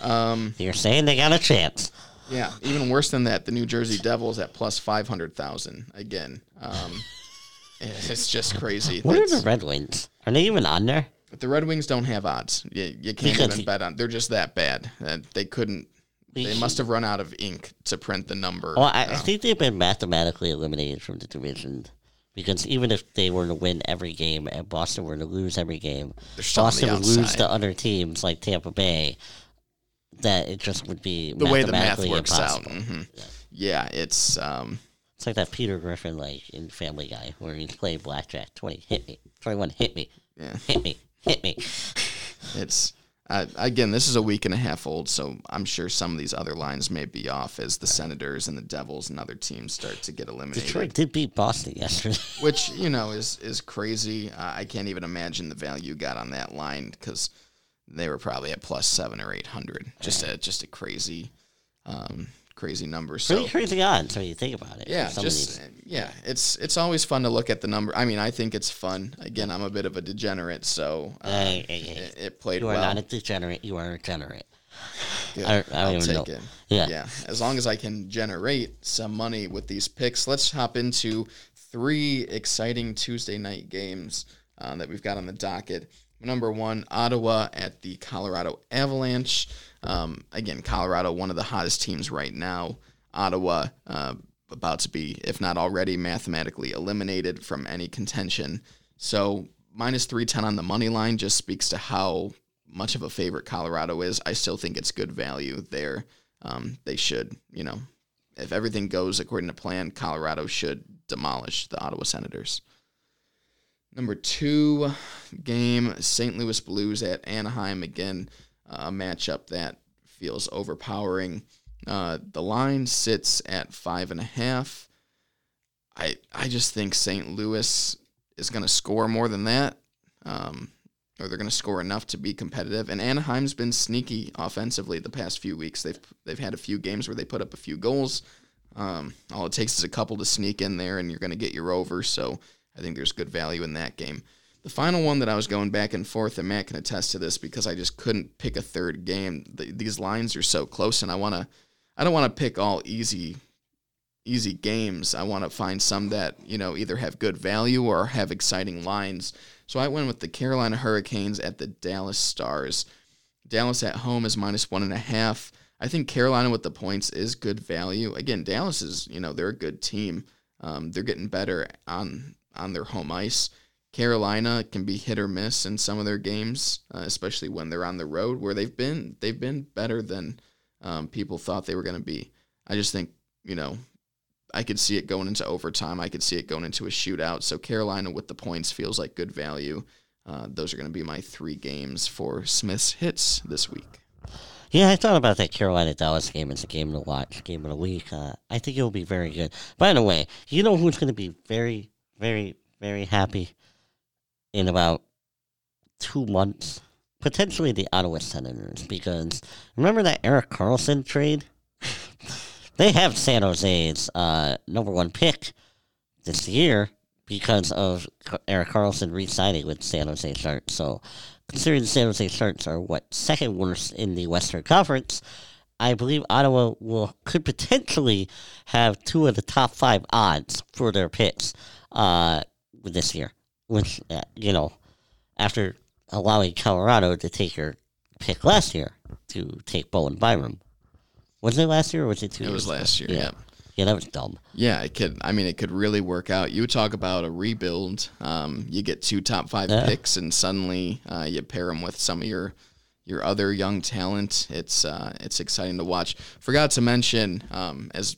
Um, You're saying they got a chance. yeah, even worse than that, the New Jersey Devils at plus five hundred thousand again. Um, <laughs> it's just crazy. What are the Red Wings? Are they even on there? But the Red Wings don't have odds. You, you can't Because even bet on. They're just that bad. Uh, they couldn't. They must have run out of ink to print the number. Well, I, I think they've been mathematically eliminated from the division because even if they were to win every game and Boston were to lose every game, They're still on the Boston would lose to other teams like Tampa Bay. That it just would be the way the math mathematically works out. impossible. hmm Yeah, it's. Um, It's like that Peter Griffin, like in Family Guy, where he's playing blackjack. Twenty hit me, twenty-one hit me, yeah, hit me, hit me. it's. Uh, again, this is a week and a half old, so I'm sure some of these other lines may be off as the Senators and the Devils and other teams start to get eliminated. Detroit did beat Boston yesterday. <laughs> which you know is is crazy. Uh, I can't even imagine the value you got on that line because they were probably at plus seven or eight hundred. Just a just a crazy, um, crazy number. So Pretty crazy odds when you think about it. yeah, just yeah, it's it's always fun to look at the number. I mean, I think it's fun. Again, I'm a bit of a degenerate, so uh, Hey, hey, hey. it, it played You are well. not a degenerate. You are a generate. Good. I don't- I don't I'll even take know. it. Yeah. Yeah. As long as I can generate some money with these picks, let's hop into three exciting Tuesday night games uh, that we've got on the docket. Number one, Ottawa at the Colorado Avalanche. Um, again, Colorado, one of the hottest teams right now. Ottawa, uh, about to be, if not already, mathematically eliminated from any contention. So minus 310 on the money line just speaks to how much of a favorite Colorado is. I still think it's good value there. Um, they should, you know, if everything goes according to plan, Colorado should demolish the Ottawa Senators. Number two game, St. Louis Blues at Anaheim. Again, a matchup that feels overpowering. Uh, the line sits at five and a half. I I just think St. Louis is going to score more than that, um, or they're going to score enough to be competitive. And Anaheim's been sneaky offensively the past few weeks. They've they've had a few games where they put up a few goals. Um, all it takes is a couple to sneak in there, and you're going to get your over. So I think there's good value in that game. The final one that I was going back and forth, and Matt can attest to this because I just couldn't pick a third game. The, these lines are so close, and I want to, I don't want to pick all easy, easy games. I want to find some that you know either have good value or have exciting lines. So I went with the Carolina Hurricanes at the Dallas Stars. Dallas at home is minus one and a half. I think Carolina with the points is good value. Again, Dallas is you know they're a good team. Um, they're getting better on on their home ice. Carolina can be hit or miss in some of their games, uh, especially when they're on the road, where they've been they've been better than um, people thought they were going to be. I just think you know I could see it going into overtime. I could see it going into a shootout. So Carolina with the points feels like good value. Uh, those are going to be my three games for Smith's hits this week. Yeah, I thought about that Carolina Dallas game as a game to watch, game of the week. Uh, I think it will be very good. By the way, you know who's going to be very, very, very happy in about two months? Potentially the Ottawa Senators, because remember that Erik Karlsson trade? <laughs> they have San Jose's uh, number one pick this year because of Erik Karlsson re-signing with San Jose Sharks. So considering the San Jose Sharks are what second worst in the Western Conference, I believe Ottawa will could potentially have two of the top five odds for their picks uh, this year. Which uh, you know, after allowing Colorado to take your pick last year to take Bowen Byram, was it last year or was it two? It was last year. Yeah. yeah. Yeah, that was dumb. Yeah, it could. I mean, it could really work out. You talk about a rebuild. Um, you get two top five Yeah. picks, and suddenly uh, you pair them with some of your your other young talent. It's uh, it's exciting to watch. Forgot to mention, um, as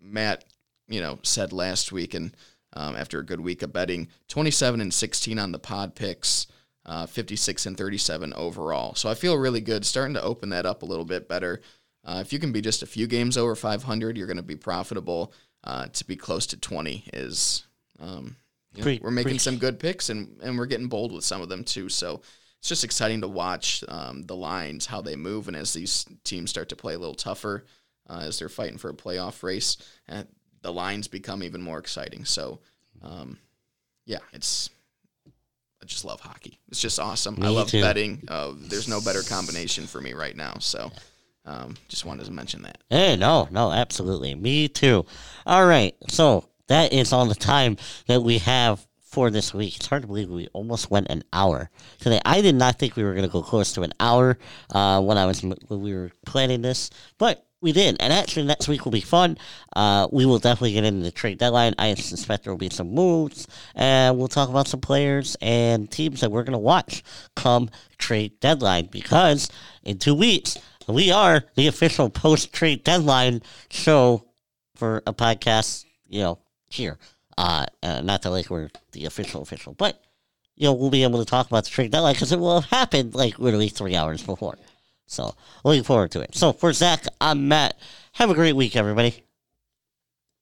Matt, you know, said last week, and um, after a good week of betting, twenty seven and sixteen on the pod picks. Uh, 56 and 37 overall. So I feel really good. Starting to open that up a little bit better. Uh, if you can be just a few games over 500, you're going to be profitable. Uh, to be close to 20 is, um, you know, Pretty- we're making pretty- some good picks and, and we're getting bold with some of them too. So it's just exciting to watch um, the lines, how they move, and as these teams start to play a little tougher, uh, as they're fighting for a playoff race, uh, the lines become even more exciting. So, um, yeah, it's. I just love hockey. It's just awesome. I love too. betting. Uh, there's no better combination for me right now. So, um, just wanted to mention that. Hey, no, no, absolutely. Me too. All right. So that is all the time that we have for this week. It's hard to believe we almost went an hour today. I did not think we were going to go close to an hour uh, when I was when we were planning this, but we did. And actually, next week will be fun. Uh, we will definitely get into the trade deadline. I suspect there will be some moves, and we'll talk about some players and teams that we're going to watch come trade deadline because in two weeks we are the official post trade deadline show for a podcast, you know, here. Uh, uh, not that like we're the official official, but you know we'll be able to talk about the trade deadline because it will have happened like literally three hours before. So looking forward to it. So for Zach, I'm Matt. Have a great week, everybody.